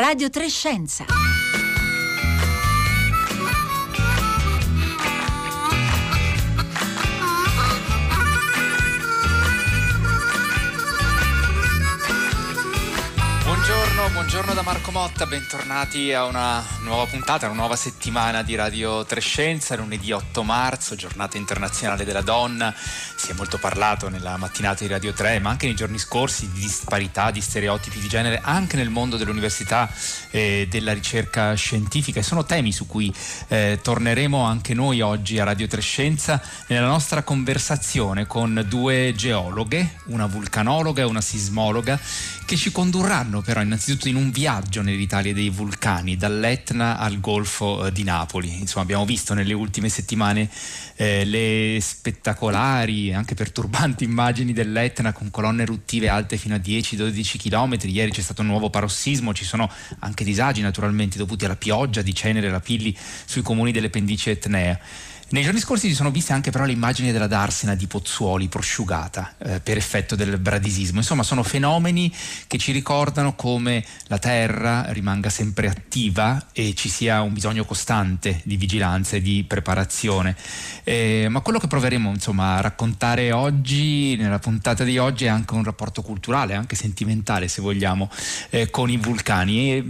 Radio Trescenza. Buongiorno, da Marco Motta, bentornati a una nuova puntata, una nuova settimana di Radio Trescenza, lunedì 8 marzo, giornata internazionale della donna. Si è molto parlato nella mattinata di Radio 3, ma anche nei giorni scorsi di disparità, di stereotipi di genere, anche nel mondo dell'università e della ricerca scientifica. E sono temi su cui eh, torneremo anche noi oggi a Radio Trescenza nella nostra conversazione con due geologhe, una vulcanologa e una sismologa, che ci condurranno però innanzitutto in un viaggio nell'Italia dei vulcani, dall'Etna al Golfo eh, di Napoli. Insomma, abbiamo visto nelle ultime settimane eh, le spettacolari, anche perturbanti immagini dell'Etna con colonne eruttive alte fino a 10-12 km. Ieri c'è stato un nuovo parossismo, ci sono anche disagi naturalmente dovuti alla pioggia di cenere e lapilli sui comuni delle pendici etnee. Nei giorni scorsi si sono viste anche però le immagini della Darsena di Pozzuoli prosciugata eh, per effetto del bradisismo. Insomma, sono fenomeni che ci ricordano come la Terra rimanga sempre attiva e ci sia un bisogno costante di vigilanza e di preparazione. Eh, ma quello che proveremo insomma, a raccontare oggi, nella puntata di oggi, è anche un rapporto culturale, anche sentimentale se vogliamo, eh, con i vulcani. E,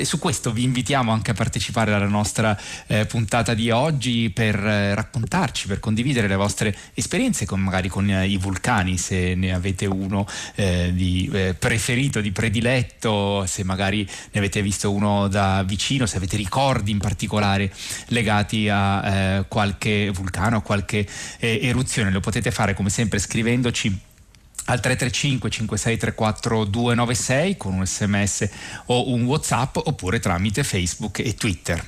e, su questo vi invitiamo anche a partecipare alla nostra eh, puntata di oggi per eh, raccontarci, per condividere le vostre esperienze con, magari con eh, i vulcani, se ne avete uno eh, di eh, preferito, di prediletto, se magari ne avete visto uno da vicino, se avete ricordi in particolare legati a qualche vulcano, a qualche eruzione. Lo potete fare come sempre scrivendoci al 335 5634 296 con un sms o un whatsapp oppure tramite facebook e twitter.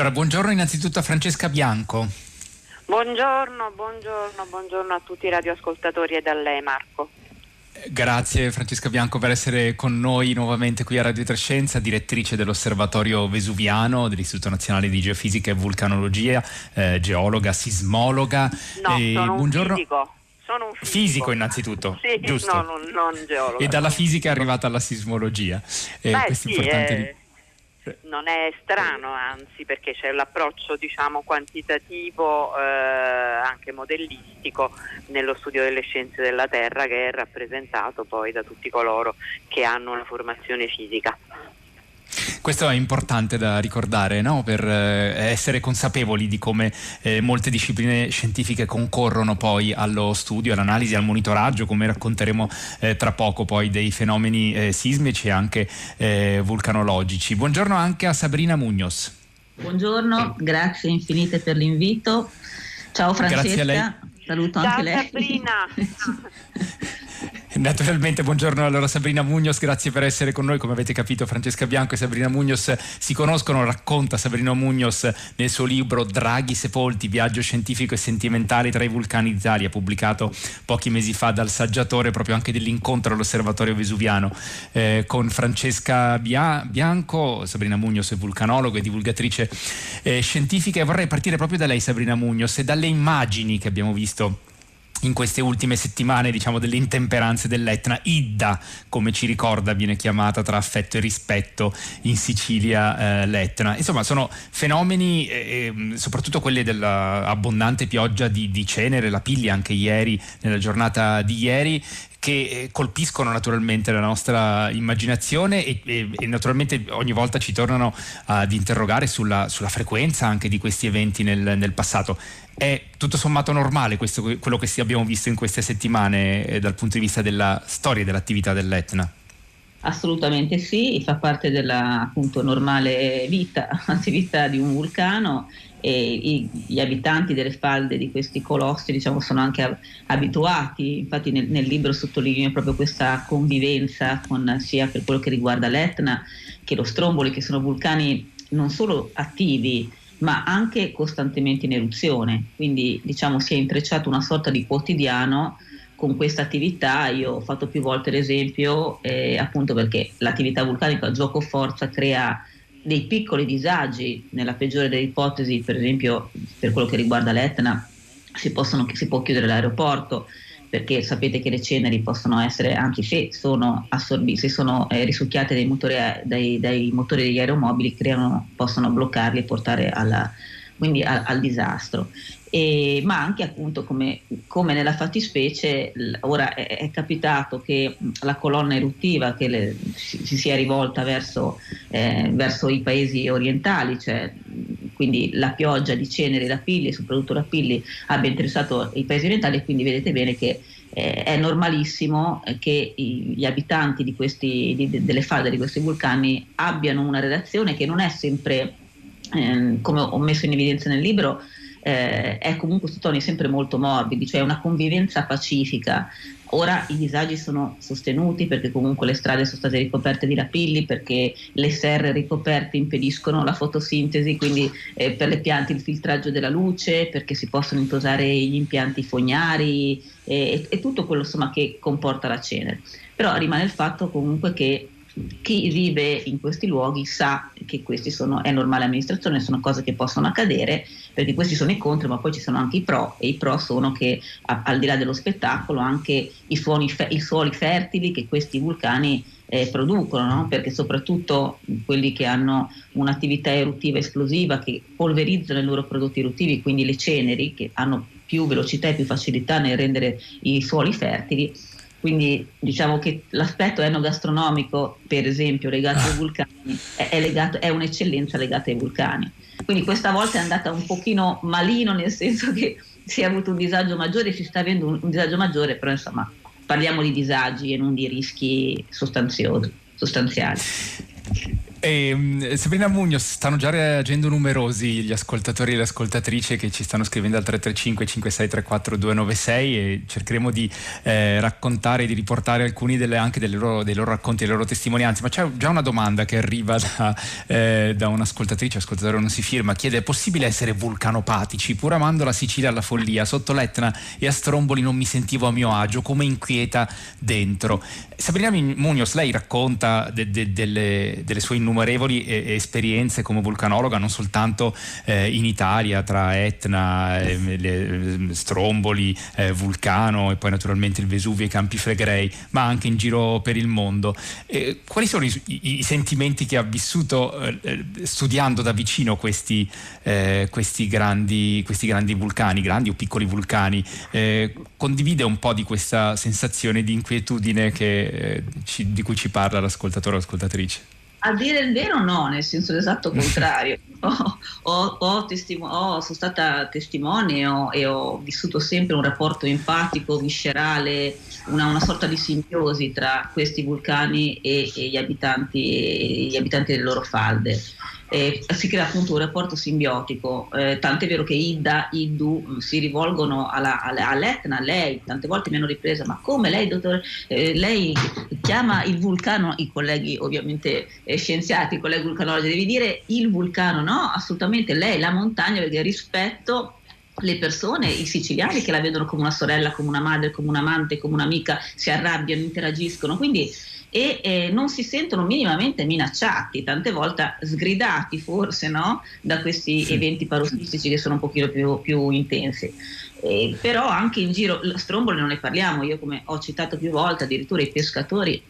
Allora, buongiorno innanzitutto a Francesca Bianco. Buongiorno, buongiorno, buongiorno a tutti i radioascoltatori e da lei Marco. Grazie Francesca Bianco per essere con noi nuovamente qui a Radio Trescenza, direttrice dell'Osservatorio Vesuviano dell'Istituto Nazionale di Geofisica e Vulcanologia, eh, geologa, sismologa. No, e sono buongiorno. fisico. Sono un fisico. fisico innanzitutto, sì, giusto? No, non, non geologo. E dalla fisica è arrivata alla sismologia. Eh, Beh, sì, importante... eh non è strano, anzi, perché c'è l'approccio diciamo, quantitativo, eh, anche modellistico, nello studio delle scienze della Terra che è rappresentato poi da tutti coloro che hanno una formazione fisica. Questo è importante da ricordare no? per eh, essere consapevoli di come eh, molte discipline scientifiche concorrono poi allo studio, all'analisi, al monitoraggio, come racconteremo eh, tra poco poi dei fenomeni eh, sismici e anche eh, vulcanologici. Buongiorno anche a Sabrina Mugnos. Buongiorno, grazie infinite per l'invito. Ciao Francesca. Grazie a lei. Saluto anche Ciao, lei. Sabrina. Naturalmente, buongiorno allora Sabrina Mugnos, grazie per essere con noi. Come avete capito, Francesca Bianco e Sabrina Mugnos si conoscono, racconta Sabrina Mugnos nel suo libro Draghi sepolti, viaggio scientifico e sentimentale tra i vulcani d'Italia, pubblicato pochi mesi fa dal saggiatore proprio anche dell'incontro all'osservatorio vesuviano eh, con Francesca Bia- Bianco. Sabrina Mugnos è vulcanologa e divulgatrice eh, scientifica e vorrei partire proprio da lei Sabrina Mugnos e dalle immagini che abbiamo visto in queste ultime settimane diciamo delle intemperanze dell'Etna, Idda come ci ricorda viene chiamata tra affetto e rispetto in Sicilia eh, l'Etna, insomma sono fenomeni eh, ehm, soprattutto quelli dell'abbondante pioggia di, di cenere, la piglia anche ieri nella giornata di ieri che eh, colpiscono naturalmente la nostra immaginazione e, e, e naturalmente ogni volta ci tornano ad interrogare sulla, sulla frequenza anche di questi eventi nel, nel passato. È tutto sommato normale questo, quello che abbiamo visto in queste settimane eh, dal punto di vista della storia e dell'attività dell'Etna? Assolutamente sì, fa parte della appunto, normale vita, attività di un vulcano e i, gli abitanti delle falde di questi colossi diciamo, sono anche abituati, infatti nel, nel, libro sottolineo proprio questa convivenza con, sia per quello che riguarda l'Etna che lo Stromboli, che sono vulcani non solo attivi ma anche costantemente in eruzione, quindi diciamo si è intrecciato una sorta di quotidiano con questa attività. Io ho fatto più volte l'esempio eh, appunto perché l'attività vulcanica gioco forza crea dei piccoli disagi, nella peggiore delle ipotesi, per esempio per quello che riguarda l'Etna, si, possono, si può chiudere l'aeroporto perché sapete che le ceneri possono essere, anzi se sono assorbite, se sono eh, risucchiate dai motori, dai, dai motori degli aeromobili, creano, possono bloccarli e portare alla, quindi a, al disastro. E, ma anche appunto come, come nella fattispecie ora è, è, capitato che la colonna eruttiva che le, si, si, sia rivolta verso, eh, verso, i paesi orientali, cioè quindi la pioggia di ceneri, rapilli, soprattutto rapilli, abbia interessato i paesi orientali e quindi vedete bene che eh, è normalissimo che i, gli abitanti di questi, di, delle falde di questi vulcani abbiano una relazione che non è sempre, eh, come ho messo in evidenza nel libro, eh, è comunque su toni sempre molto morbidi, cioè una convivenza pacifica. Ora i disagi sono sostenuti perché comunque le strade sono state ricoperte di rapilli, perché le serre ricoperte impediscono la fotosintesi, quindi eh, per le piante il filtraggio della luce, perché si possono intosare gli impianti fognari eh, e, tutto quello insomma, che comporta la cenere. Però rimane il fatto comunque che chi vive in questi luoghi sa che questi sono, è normale amministrazione, sono cose che possono accadere, perché questi sono i contro, ma poi ci sono anche i pro, e i pro sono che a, al di là dello spettacolo anche i, suoni, i suoli fertili che questi vulcani eh, producono, no? perché soprattutto quelli che hanno un'attività eruttiva esplosiva, che polverizzano i loro prodotti eruttivi, quindi le ceneri, che hanno più velocità e più facilità nel rendere i suoli fertili, quindi diciamo che l'aspetto enogastronomico, per esempio, legato ai vulcani, è, è, legato, è, un'eccellenza legata ai vulcani. Quindi questa volta è andata un pochino malino, nel senso che si è avuto un disagio maggiore, si sta avendo un, un disagio maggiore, però insomma parliamo di disagi e non di rischi sostanziosi, sostanziali. E, ehm, Sabrina Mugnos, stanno già reagendo numerosi gli ascoltatori e le ascoltatrici che ci stanno scrivendo al 335 5634 296 e cercheremo di eh, raccontare, di riportare alcuni delle, anche loro, dei loro racconti, delle loro testimonianze. Ma c'è già una domanda che arriva da, eh, da un'ascoltatrice, ascoltatore non si firma, chiede è possibile essere vulcanopatici pur amando la Sicilia alla follia? Sotto l'Etna e a Stromboli non mi sentivo a mio agio, come inquieta dentro. Sabrina Mugnos, lei racconta de, de, delle, delle sue innumerevoli innumerevoli eh, esperienze come vulcanologa, non soltanto eh, in Italia, tra Etna, eh, le, Stromboli, eh, Vulcano e poi naturalmente il Vesuvio e i Campi Flegrei, ma anche in giro per il mondo. quali sono i, i, i, sentimenti che ha vissuto eh, studiando da vicino questi, eh, questi, grandi, questi, grandi, vulcani, grandi o piccoli vulcani? condivide un po' di questa sensazione di inquietudine che, ci, di cui ci parla l'ascoltatore o l'ascoltatrice? A dire il vero no, nel senso esatto contrario. ho, ho, ho testimo- sono stata testimone e ho vissuto sempre un rapporto empatico, viscerale, una, una sorta di simbiosi tra questi vulcani e, e, gli, abitanti, e gli abitanti delle loro falde eh, si crea appunto un rapporto simbiotico, eh, tant'è vero che Ida, Iddu mm, si rivolgono alla, alla, all'Etna, lei, tante volte mi hanno ripresa, ma come lei, dottore, eh, lei chiama il vulcano, i colleghi ovviamente eh, scienziati, i colleghi vulcanologi, devi dire il vulcano, no, assolutamente lei, la montagna, perché rispetto le persone, i siciliani che la vedono come una sorella, come una madre, come un'amante, come un'amica, si arrabbiano, interagiscono, quindi e eh, non si sentono minimamente minacciati, tante volte sgridati forse no? da questi sì. eventi parossistici che sono un pochino più, più intensi. Eh, però anche in giro, stromboli non ne parliamo, io come ho citato più volte, addirittura i pescatori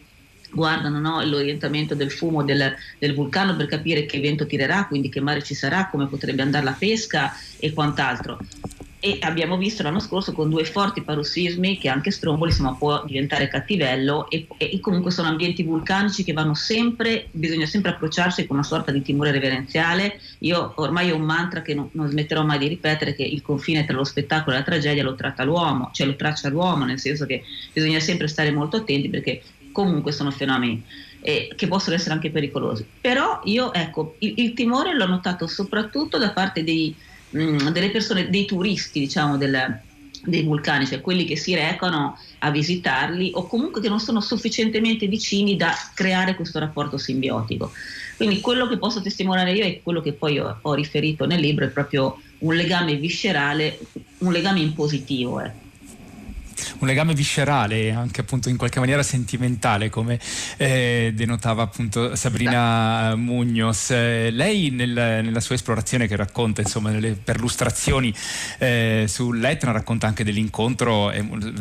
guardano no, l'orientamento del fumo del, del, vulcano per capire che vento tirerà, quindi che mare ci sarà, come potrebbe andare la pesca e quant'altro e abbiamo visto l'anno scorso con due forti parossismi che anche Stromboli insomma, può diventare cattivello e, e, comunque sono ambienti vulcanici che vanno sempre, bisogna sempre approcciarsi con una sorta di timore reverenziale. Io ormai ho un mantra che non, non smetterò mai di ripetere che il confine tra lo spettacolo e la tragedia lo tratta l'uomo, cioè lo traccia l'uomo, nel senso che bisogna sempre stare molto attenti perché comunque sono fenomeni eh, che possono essere anche pericolosi. Però io ecco, il, il timore l'ho notato soprattutto da parte dei mm, delle persone, dei turisti, diciamo, del, dei vulcani, cioè quelli che si recano a visitarli o comunque che non sono sufficientemente vicini da creare questo rapporto simbiotico. Quindi quello che posso testimoniare io e quello che poi ho, ho, riferito nel libro è proprio un legame viscerale, un legame in positivo. Eh. Un legame viscerale, anche appunto in qualche maniera sentimentale, come eh, denotava appunto Sabrina Mugnos. Eh, lei nel, nella sua esplorazione che racconta, insomma, nelle perlustrazioni eh, sull'Etna, racconta anche dell'incontro,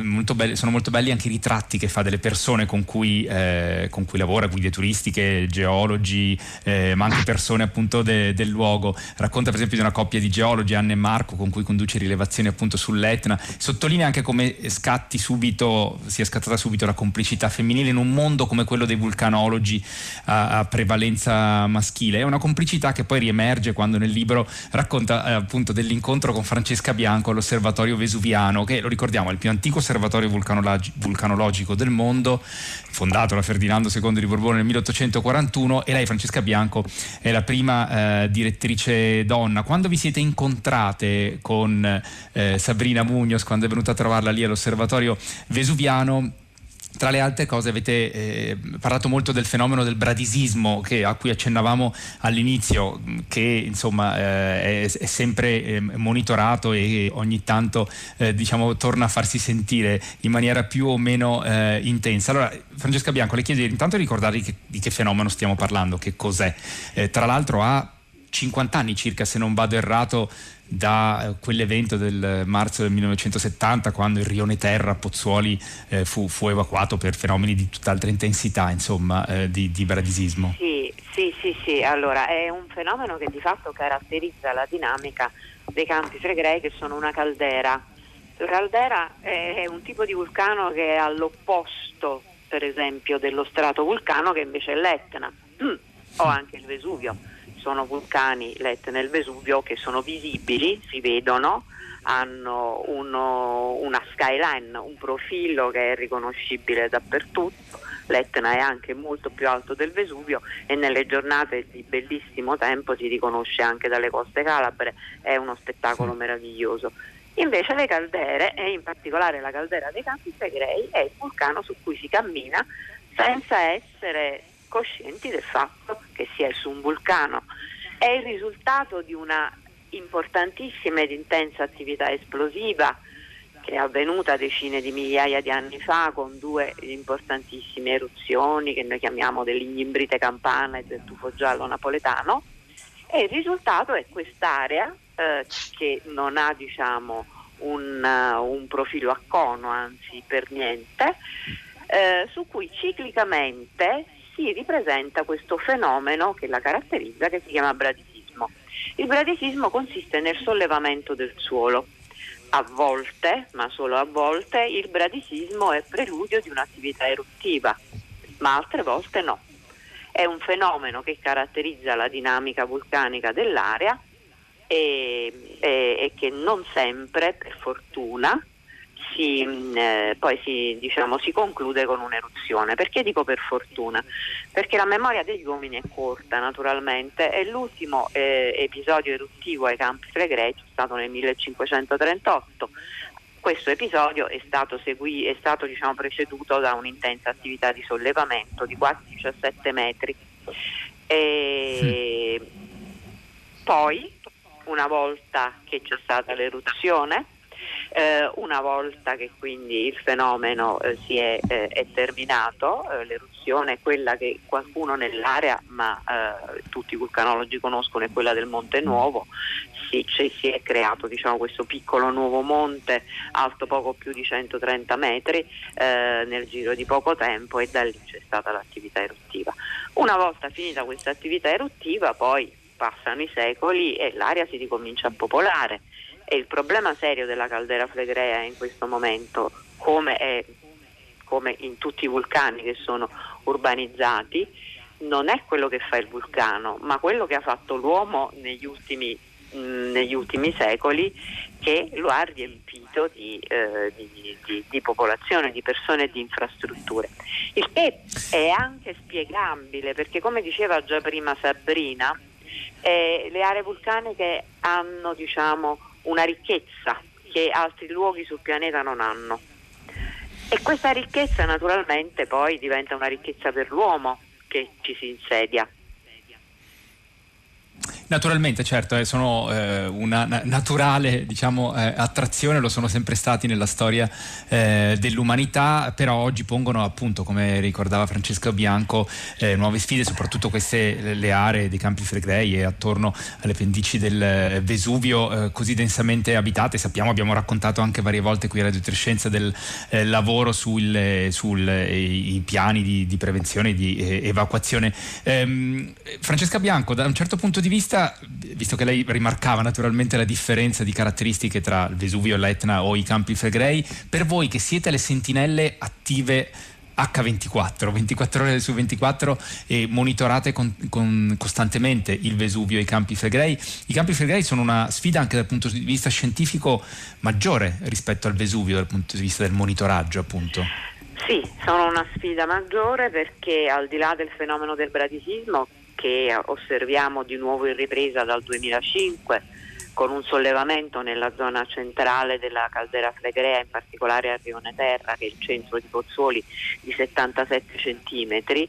molto belli, sono molto belli anche i ritratti che fa delle persone con cui, eh, con cui lavora, guide turistiche, geologi, eh, ma anche persone appunto de, del luogo. Racconta per esempio di una coppia di geologi, Anne e Marco, con cui conduce rilevazioni appunto sull'Etna. Sottolinea anche come scatti subito, sia scattata subito la complicità femminile in un mondo come quello dei vulcanologi a, a prevalenza maschile. È una complicità che poi riemerge quando nel libro racconta eh, appunto dell'incontro con Francesca Bianco all'osservatorio vesuviano, che lo ricordiamo è il più antico osservatorio vulcanologico del mondo, fondato da Ferdinando II di Borbone nel 1841 e lei Francesca Bianco è la prima eh, direttrice donna. Quando vi siete incontrate con eh, Sabrina Mugnos, quando è venuta a trovarla lì all'osservatorio vesuviano, tra le altre cose avete eh, parlato molto del fenomeno del bradisismo che, a cui accennavamo all'inizio, che insomma eh, è, è, sempre eh, monitorato e ogni tanto eh, diciamo, torna a farsi sentire in maniera più o meno eh, intensa. Allora, Francesca Bianco, le chiedo intanto di ricordare di che, di che fenomeno stiamo parlando, che cos'è. Eh, tra l'altro ha 50 anni circa, se non vado errato, da eh, quell'evento del marzo del 1970 quando il rione Terra a Pozzuoli eh, fu, fu, evacuato per fenomeni di tutt'altra intensità insomma, eh, di, di bradisismo. Sì, sì, sì, sì, allora è un fenomeno che di fatto caratterizza la dinamica dei campi flegrei che sono una caldera. La caldera è un tipo di vulcano che è all'opposto per esempio dello strato vulcano che invece è l'Etna o anche il Vesuvio sono vulcani l'Etna e il Vesuvio che sono visibili, si vedono, hanno uno, una skyline, un profilo che è riconoscibile dappertutto. L'Etna è anche molto più alto del Vesuvio e nelle giornate di bellissimo tempo si riconosce anche dalle coste calabre, è uno spettacolo meraviglioso. Invece le caldere, e in particolare la caldera dei Campi Flegrei, è il vulcano su cui si cammina senza essere coscienti del fatto che si è su un vulcano. È il risultato di una importantissima ed intensa attività esplosiva che è avvenuta decine di migliaia di anni fa con due importantissime eruzioni che noi chiamiamo dell'Ignimbrite campana e del tufo giallo napoletano e il risultato è quest'area eh, che non ha diciamo, un, uh, un profilo a cono, anzi per niente, eh, su cui ciclicamente si ripresenta questo fenomeno che la caratterizza che si chiama bradisismo. Il bradisismo consiste nel sollevamento del suolo. A volte, ma solo a volte, il bradisismo è preludio di un'attività eruttiva, ma altre volte no. È un fenomeno che caratterizza la dinamica vulcanica dell'area e, e, e che non sempre, per fortuna, si, mm, eh, poi si, diciamo, si, conclude con un'eruzione. Perché dico per fortuna? Perché la memoria degli uomini è corta naturalmente e l'ultimo eh, episodio eruttivo ai Campi Flegrei è stato nel 1538. Questo episodio è stato, segui, è stato diciamo, preceduto da un'intensa attività di sollevamento di quasi 17 metri. E. Poi, una volta che c'è stata l'eruzione, eh, una volta che quindi il fenomeno eh, si è, eh, è terminato, eh, l'eruzione è quella che qualcuno nell'area, ma eh, tutti i vulcanologi conoscono, è quella del Monte Nuovo, si, cioè, si è creato diciamo, questo piccolo nuovo monte alto poco più di 130 metri eh, nel giro di poco tempo e da lì c'è stata l'attività eruttiva. Una volta finita questa attività eruttiva poi passano i secoli e l'area si ricomincia a popolare e il problema serio della caldera flegrea in questo momento, come, è, come in tutti i vulcani che sono urbanizzati, non è quello che fa il vulcano, ma quello che ha fatto l'uomo negli ultimi, mh, negli ultimi secoli che lo ha riempito di, eh, di, di, di, popolazione, di persone e di infrastrutture. Il che è anche spiegabile perché come diceva già prima Sabrina, eh, le aree vulcaniche hanno diciamo, una ricchezza che altri luoghi sul pianeta non hanno. E questa ricchezza naturalmente poi diventa una ricchezza per l'uomo che ci si insedia. Naturalmente, certo, eh, sono eh, una na- naturale diciamo, eh, attrazione, lo sono sempre stati nella storia eh, dell'umanità, però oggi pongono appunto, come ricordava Francesco Bianco, eh, nuove sfide, soprattutto queste le aree dei campi Flegrei e attorno alle pendici del eh, Vesuvio così densamente abitate. Sappiamo, abbiamo raccontato anche varie volte qui a Radio Trescenza del lavoro sui piani di, di prevenzione di evacuazione. Ehm, Francesca Bianco, da un certo punto di vista visto che lei rimarcava naturalmente la differenza di caratteristiche tra il Vesuvio, l'Etna o i Campi Flegrei, per voi che siete le sentinelle attive H24, 24 ore su 24 e monitorate con, con costantemente il Vesuvio e i Campi Flegrei. I Campi Flegrei sono una sfida anche dal punto di vista scientifico maggiore rispetto al Vesuvio dal punto di vista del monitoraggio appunto. Sì, sono una sfida maggiore perché al di là del fenomeno del bradisismo che osserviamo di nuovo in ripresa dal 2005 con un sollevamento nella zona centrale della caldera Flegrea, in particolare a Rione Terra, che è il centro di Pozzuoli, di 77 centimetri.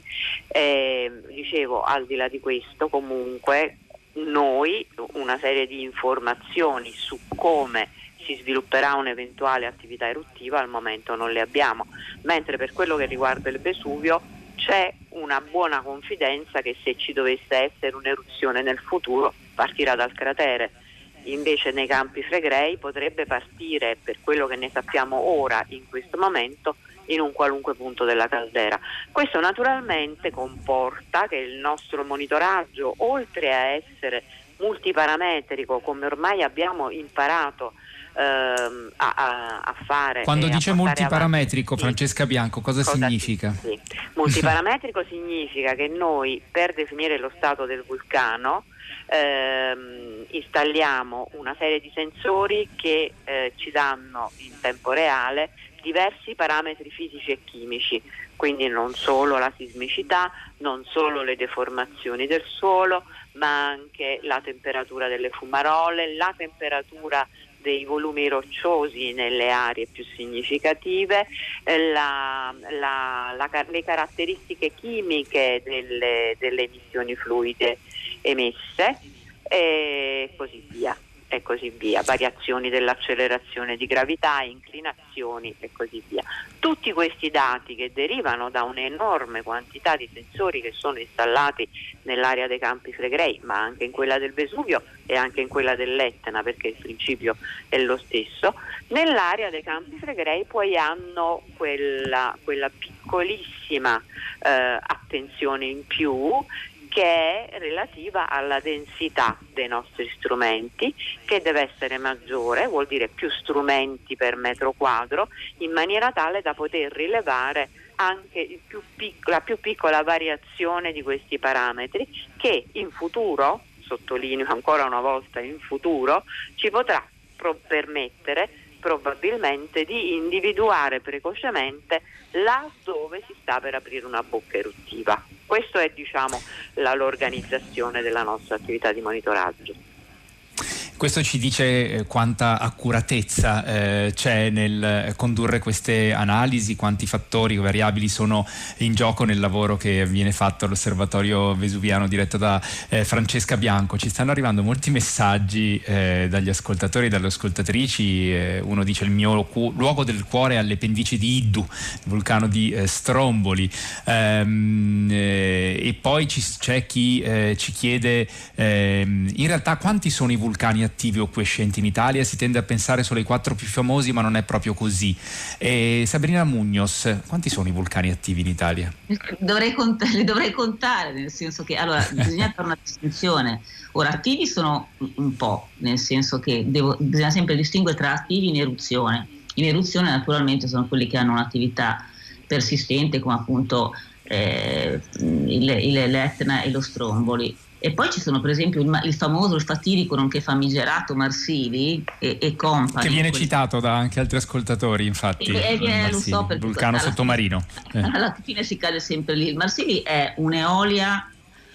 Eh, dicevo, al di là di questo, comunque noi una serie di informazioni su come si svilupperà un'eventuale attività eruttiva al momento non le abbiamo, mentre per quello che riguarda il Vesuvio c'è una buona confidenza che se ci dovesse essere un'eruzione nel futuro partirà dal cratere. Invece nei campi Fregrei potrebbe partire, per quello che ne sappiamo ora, in questo momento, in un qualunque punto della caldera. Questo naturalmente comporta che il nostro monitoraggio, oltre a essere multiparametrico, come ormai abbiamo imparato ehm, a, a, a, fare. Quando dice multiparametrico, avanti, Francesca Bianco, cosa, cosa significa? Sì. Multiparametrico significa che noi per definire lo stato del vulcano ehm, installiamo una serie di sensori che eh, ci danno in tempo reale diversi parametri fisici e chimici, quindi non solo la sismicità, non solo le deformazioni del suolo, ma anche la temperatura delle fumarole, la temperatura dei volumi rocciosi nelle aree più significative, eh, la, la, la, le caratteristiche chimiche delle, delle emissioni fluide emesse e così via e così via, variazioni dell'accelerazione di gravità, inclinazioni e così via. Tutti questi dati che derivano da un'enorme quantità di sensori che sono installati nell'area dei campi Flegrei, ma anche in quella del Vesuvio e anche in quella dell'Etna, perché il principio è lo stesso, nell'area dei campi Flegrei poi hanno quella, quella piccolissima eh, attenzione in più che è relativa alla densità dei nostri strumenti, che deve essere maggiore, vuol dire più strumenti per metro quadro, in maniera tale da poter rilevare anche più pic- la più piccola variazione di questi parametri che in futuro, sottolineo ancora una volta in futuro, ci potrà pro- permettere probabilmente di individuare precocemente là dove si sta per aprire una bocca eruttiva. Questa è diciamo, la, l'organizzazione della nostra attività di monitoraggio. Questo ci dice eh, quanta accuratezza eh, c'è nel condurre queste analisi, quanti fattori o variabili sono in gioco nel lavoro che viene fatto all'osservatorio vesuviano diretto da eh, Francesca Bianco. Ci stanno arrivando molti messaggi eh, dagli ascoltatori e dalle ascoltatrici. Eh, uno dice il mio cu- luogo del cuore alle pendici di Iddu, il vulcano di eh, Stromboli. Ehm, e poi ci, c'è chi ci chiede ehm, in realtà quanti sono i vulcani attivi o quiescenti in Italia, si tende a pensare solo ai quattro più famosi, ma non è proprio così. E Sabrina Mugnos, quanti sono i vulcani attivi in Italia? Dovrei cont- li dovrei contare, nel senso che allora bisogna fare una distinzione. Ora, attivi sono un po', nel senso che devo, bisogna sempre distinguere tra attivi in eruzione. In eruzione naturalmente sono quelli che hanno un'attività persistente come appunto eh, l'Etna e lo Stromboli e poi ci sono per esempio il, il famoso, il fatirico nonché famigerato Marsili e, e Company. Che viene citato da anche altri ascoltatori infatti. E, e, lo so perché vulcano sottomarino. Fine, eh. Alla fine si cade sempre lì. Il Marsili è un'eolia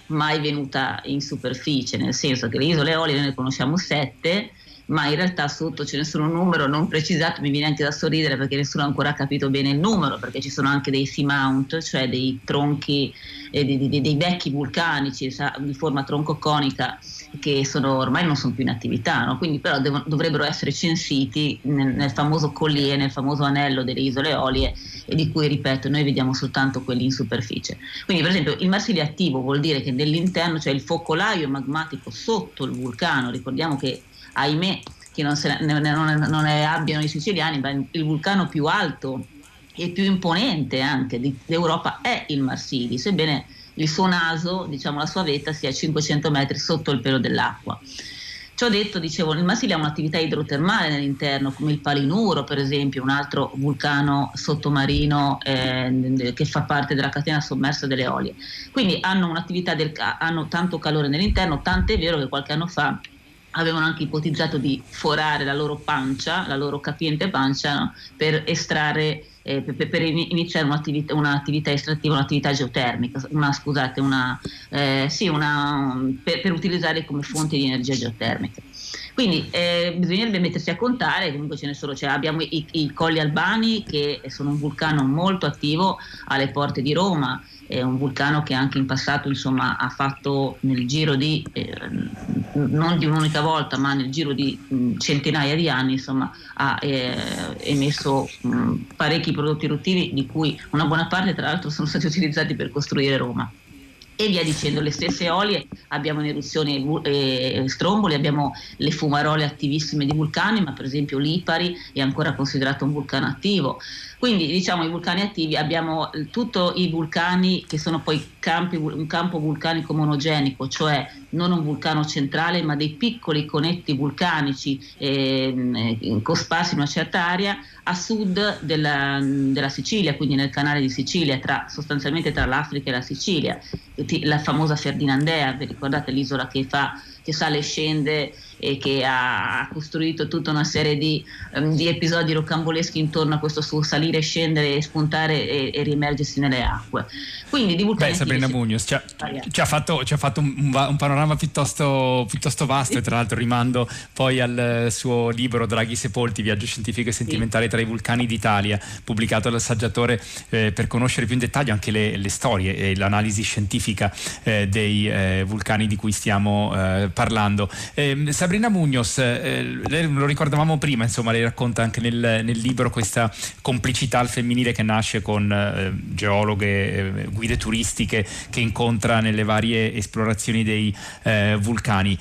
mai venuta in superficie, nel senso che le isole eolie noi ne conosciamo sette, ma in realtà sotto ce ne sono un numero non precisato, mi viene anche da sorridere perché nessuno ha ancora capito bene il numero, perché ci sono anche dei seamount, cioè dei tronchi, eh, dei, dei, dei, vecchi vulcanici di forma troncoconica che sono, ormai non sono più in attività, no? quindi però devono, dovrebbero essere censiti nel, nel, famoso collier, nel famoso anello delle isole Olie e di cui, ripeto, noi vediamo soltanto quelli in superficie. Quindi per esempio il Marsilio attivo vuol dire che nell'interno c'è cioè il focolaio magmatico sotto il vulcano, ricordiamo che ahimè che non, ne, non, non ne abbiano i siciliani, ma il vulcano più alto e più imponente anche d'Europa è il Marsilio, sebbene il suo naso, diciamo la sua vetta, sia a 500 metri sotto il pelo dell'acqua. Ciò detto, dicevo, il Marsilio ha un'attività idrotermale nell'interno, come il Palinuro, per esempio, un altro vulcano sottomarino eh, che fa parte della catena sommersa delle olie. Quindi hanno un'attività del, hanno tanto calore nell'interno, tant'è vero che qualche anno fa avevano anche ipotizzato di forare la loro pancia, la loro capiente pancia, no? per estrarre eh, per, per, iniziare un'attività, un'attività, estrattiva, un'attività geotermica, una, scusate, una, eh, sì, una, per, per, utilizzare come fonte di energia geotermica. Quindi eh, bisognerebbe mettersi a contare, comunque ce ne sono, cioè abbiamo i, i Colli Albani che sono un vulcano molto attivo alle porte di Roma, è un vulcano che anche in passato insomma, ha fatto nel giro di, eh, non di un'unica volta, ma nel giro di mh, centinaia di anni, insomma, ha eh, emesso mh, parecchi prodotti eruttivi, di cui una buona parte tra l'altro sono stati utilizzati per costruire Roma e via dicendo, le stesse olie, abbiamo in eruzione eh, stromboli, abbiamo le fumarole attivissime di vulcani, ma per esempio l'Ipari è ancora considerato un vulcano attivo. Quindi diciamo i vulcani attivi abbiamo tutti i vulcani che sono poi campi, un campo vulcanico monogenico, cioè non un vulcano centrale ma dei piccoli conetti vulcanici eh, cosparsi in una certa area a sud della, della, Sicilia, quindi nel canale di Sicilia, tra, sostanzialmente tra l'Africa e la Sicilia, la famosa Ferdinandea, vi ricordate l'isola che, fa, che sale e scende e che ha costruito tutta una serie di, um, di, episodi rocamboleschi intorno a questo suo salire, scendere, spuntare e, e riemergersi nelle acque. Quindi di Beh, Sabrina Mugnos ci ha, ci ha, fatto, ci ha fatto un, un, panorama piuttosto, piuttosto vasto e tra l'altro rimando poi al suo libro Draghi Sepolti, Viaggio scientifico e sentimentale tra i vulcani d'Italia, pubblicato dall'assaggiatore eh, per conoscere più in dettaglio anche le, le storie e l'analisi scientifica eh, dei eh, vulcani di cui stiamo eh, parlando. Ehm, Sabrina Mugnos, eh, lo ricordavamo prima, insomma, lei racconta anche nel, nel libro questa complicità al femminile che nasce con eh, geologhe, eh, guide turistiche che incontra nelle varie esplorazioni dei eh, vulcani.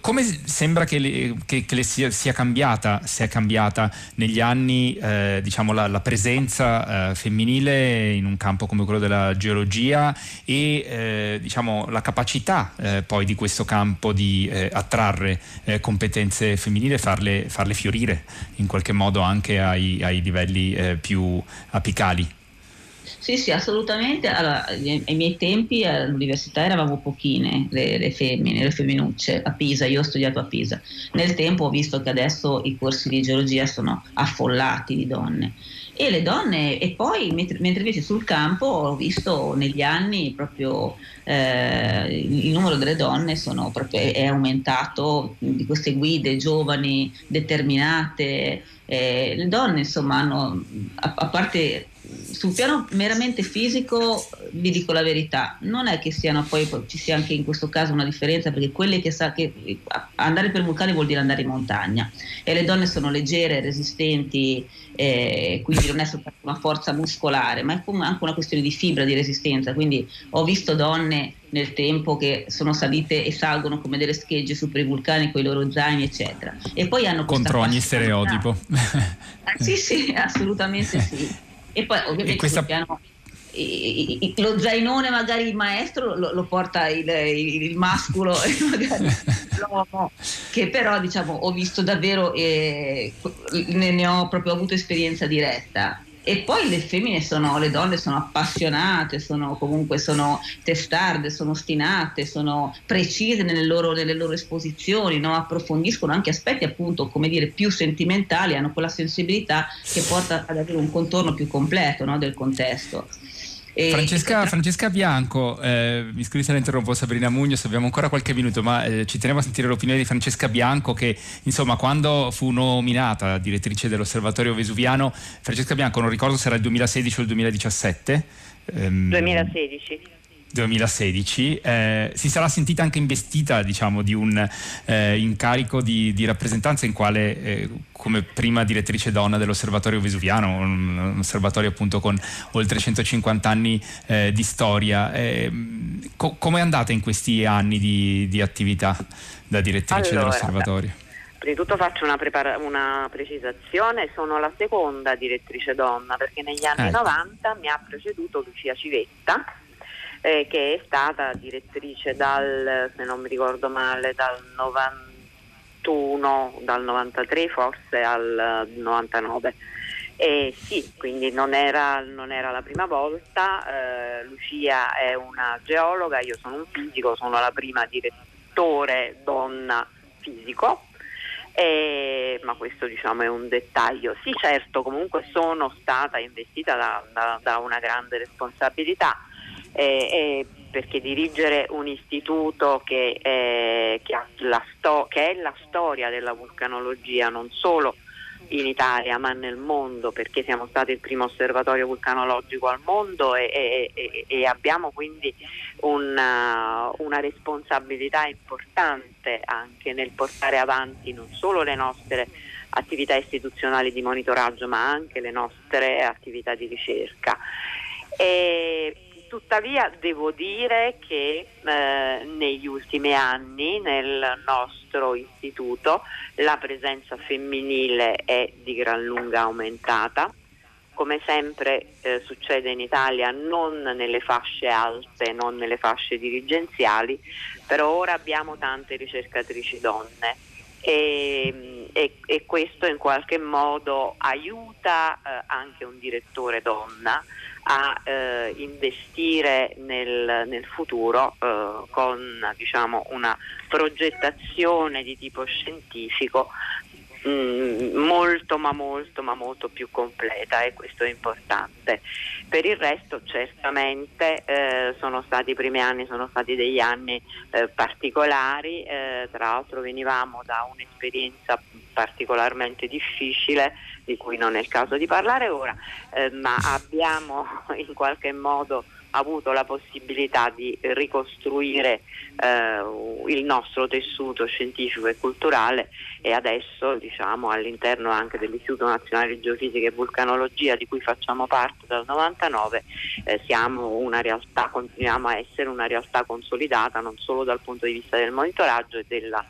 Come sembra che le, che, che le sia, sia, cambiata, se è cambiata negli anni eh, diciamo la, la presenza eh, femminile in un campo come quello della geologia e diciamo, la capacità poi di questo campo di attrarre eh, competenze femminili e farle, farle, fiorire in qualche modo anche ai, ai livelli eh, più apicali. Sì, sì, assolutamente. Allora, ai miei tempi all'università eravamo pochine le, le, femmine, le femminucce a Pisa, io ho studiato a Pisa. Nel tempo ho visto che adesso i corsi di geologia sono affollati di donne e le donne e poi mentre, invece sul campo ho visto negli anni proprio eh, il numero delle donne proprio, è aumentato di queste guide giovani determinate eh, le donne insomma hanno a, a parte sul piano meramente fisico vi dico la verità, non è che siano poi ci sia anche in questo caso una differenza perché quelle che sa che andare per vulcani vuol dire andare in montagna e le donne sono leggere, resistenti, eh, quindi non è soltanto una forza muscolare, ma è anche una questione di fibra, di resistenza. Quindi ho visto donne nel tempo che sono salite e salgono come delle schegge su per i vulcani con i loro zaini, eccetera. E poi hanno contro ogni stereotipo. Eh, sì, sì, assolutamente sì. E poi ovviamente questa... piano, lo zainone magari il maestro lo, lo porta il, il, il mascolo e magari l'uomo che però diciamo ho visto davvero eh, ne, ne ho proprio avuto esperienza diretta e poi le femmine sono, le donne sono appassionate, sono comunque sono testarde, sono ostinate, sono precise nelle loro, nelle loro esposizioni, no? approfondiscono anche aspetti appunto come dire più sentimentali, hanno quella sensibilità che porta ad avere un contorno più completo no? del contesto. Francesca, Francesca, Bianco, eh, mi scusi se la interrompo Sabrina Mugnos, abbiamo ancora qualche minuto, ma eh, ci tenevo a sentire l'opinione di Francesca Bianco che insomma quando fu nominata direttrice dell'Osservatorio Vesuviano, Francesca Bianco non ricordo se era il 2016 o il 2017. Ehm, 2016. 2016 eh, si sarà sentita anche investita diciamo, di un eh, incarico di, di, rappresentanza in quale eh, come prima direttrice donna dell'osservatorio vesuviano un, un, osservatorio appunto con oltre 150 anni eh, di storia. Ehm, co- come è andata in questi anni di, di attività da direttrice allora, dell'osservatorio? Prima di tutto faccio una, prepara- una, precisazione, sono la seconda direttrice donna perché negli anni 90 mi ha preceduto Lucia Civetta eh, che è stata direttrice dal, se non mi ricordo male, dal 91, dal 93 forse al 99. Eh, sì, quindi non era, non era la prima volta, eh, Lucia è una geologa, io sono un fisico, sono la prima direttore donna fisico, eh, ma questo diciamo è un dettaglio. Sì, certo, comunque sono stata investita da, da, da una grande responsabilità eh, perché dirigere un istituto che, eh, che, sto- che, è la storia della vulcanologia non solo in Italia ma nel mondo perché siamo stati il primo osservatorio vulcanologico al mondo e, e, e, abbiamo quindi una, una, responsabilità importante anche nel portare avanti non solo le nostre attività istituzionali di monitoraggio ma anche le nostre attività di ricerca. E Tuttavia devo dire che eh, negli ultimi anni nel nostro istituto la presenza femminile è di gran lunga aumentata. Come sempre eh, succede in Italia, non nelle fasce alte, non nelle fasce dirigenziali, però ora abbiamo tante ricercatrici donne e, e, e questo in qualche modo aiuta eh, anche un direttore donna a eh, investire nel, nel futuro eh, con diciamo, una progettazione di tipo scientifico mm, molto ma molto ma molto più completa e questo è importante. Per il resto certamente eh, sono stati i primi anni, sono stati degli anni eh, particolari, eh, tra l'altro venivamo da un'esperienza particolarmente difficile di cui non è il caso di parlare ora, eh, ma abbiamo in qualche modo avuto la possibilità di ricostruire eh, il nostro tessuto scientifico e culturale e adesso diciamo, all'interno anche dell'Istituto Nazionale di Geofisica e Vulcanologia di cui facciamo parte dal 99 eh, siamo una realtà, continuiamo a essere una realtà consolidata non solo dal punto di vista del monitoraggio e della,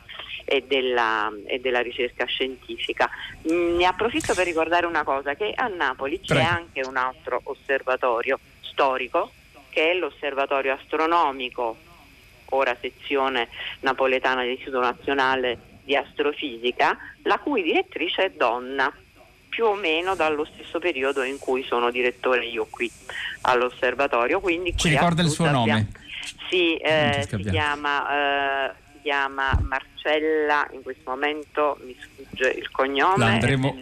e della, e della ricerca scientifica. Mm, ne approfitto per ricordare una cosa, che a Napoli c'è Prego. anche un altro osservatorio storico che è l'osservatorio astronomico, ora sezione napoletana dell'Istituto Nazionale di Astrofisica, la cui direttrice è donna più o meno dallo stesso periodo in cui sono direttore io qui all'osservatorio. Quindi Ci ricorda il suo nome? Sì, eh, si, chiama, eh, si, chiama, Marcella, in questo momento mi sfugge il cognome. L'andremo,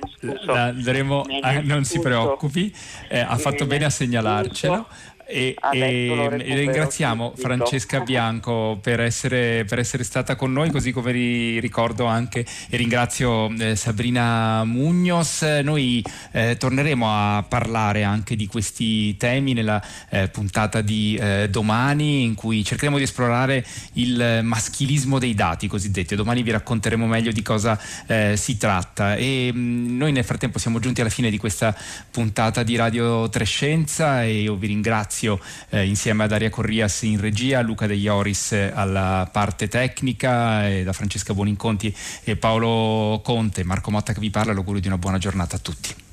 l'andremo eh, non si preoccupi, eh, ha fatto bene a segnalarcelo. E, e, e, ringraziamo Francesca Bianco per essere, per essere, stata con noi, così come ricordo anche e ringrazio eh, Sabrina Mugnos. Noi eh, torneremo a parlare anche di questi temi nella eh, puntata di eh, domani, in cui cercheremo di esplorare il maschilismo dei dati cosiddetti. Domani vi racconteremo meglio di cosa eh, si tratta. E mh, mm, noi nel frattempo siamo giunti alla fine di questa puntata di Radio Trescenza e io vi ringrazio ringrazio eh, insieme a Daria Corrias in regia, Luca De Ioris eh, alla parte tecnica, e da Francesca Buoninconti e Paolo Conte, Marco Motta che vi parla, l'augurio di una buona giornata a tutti.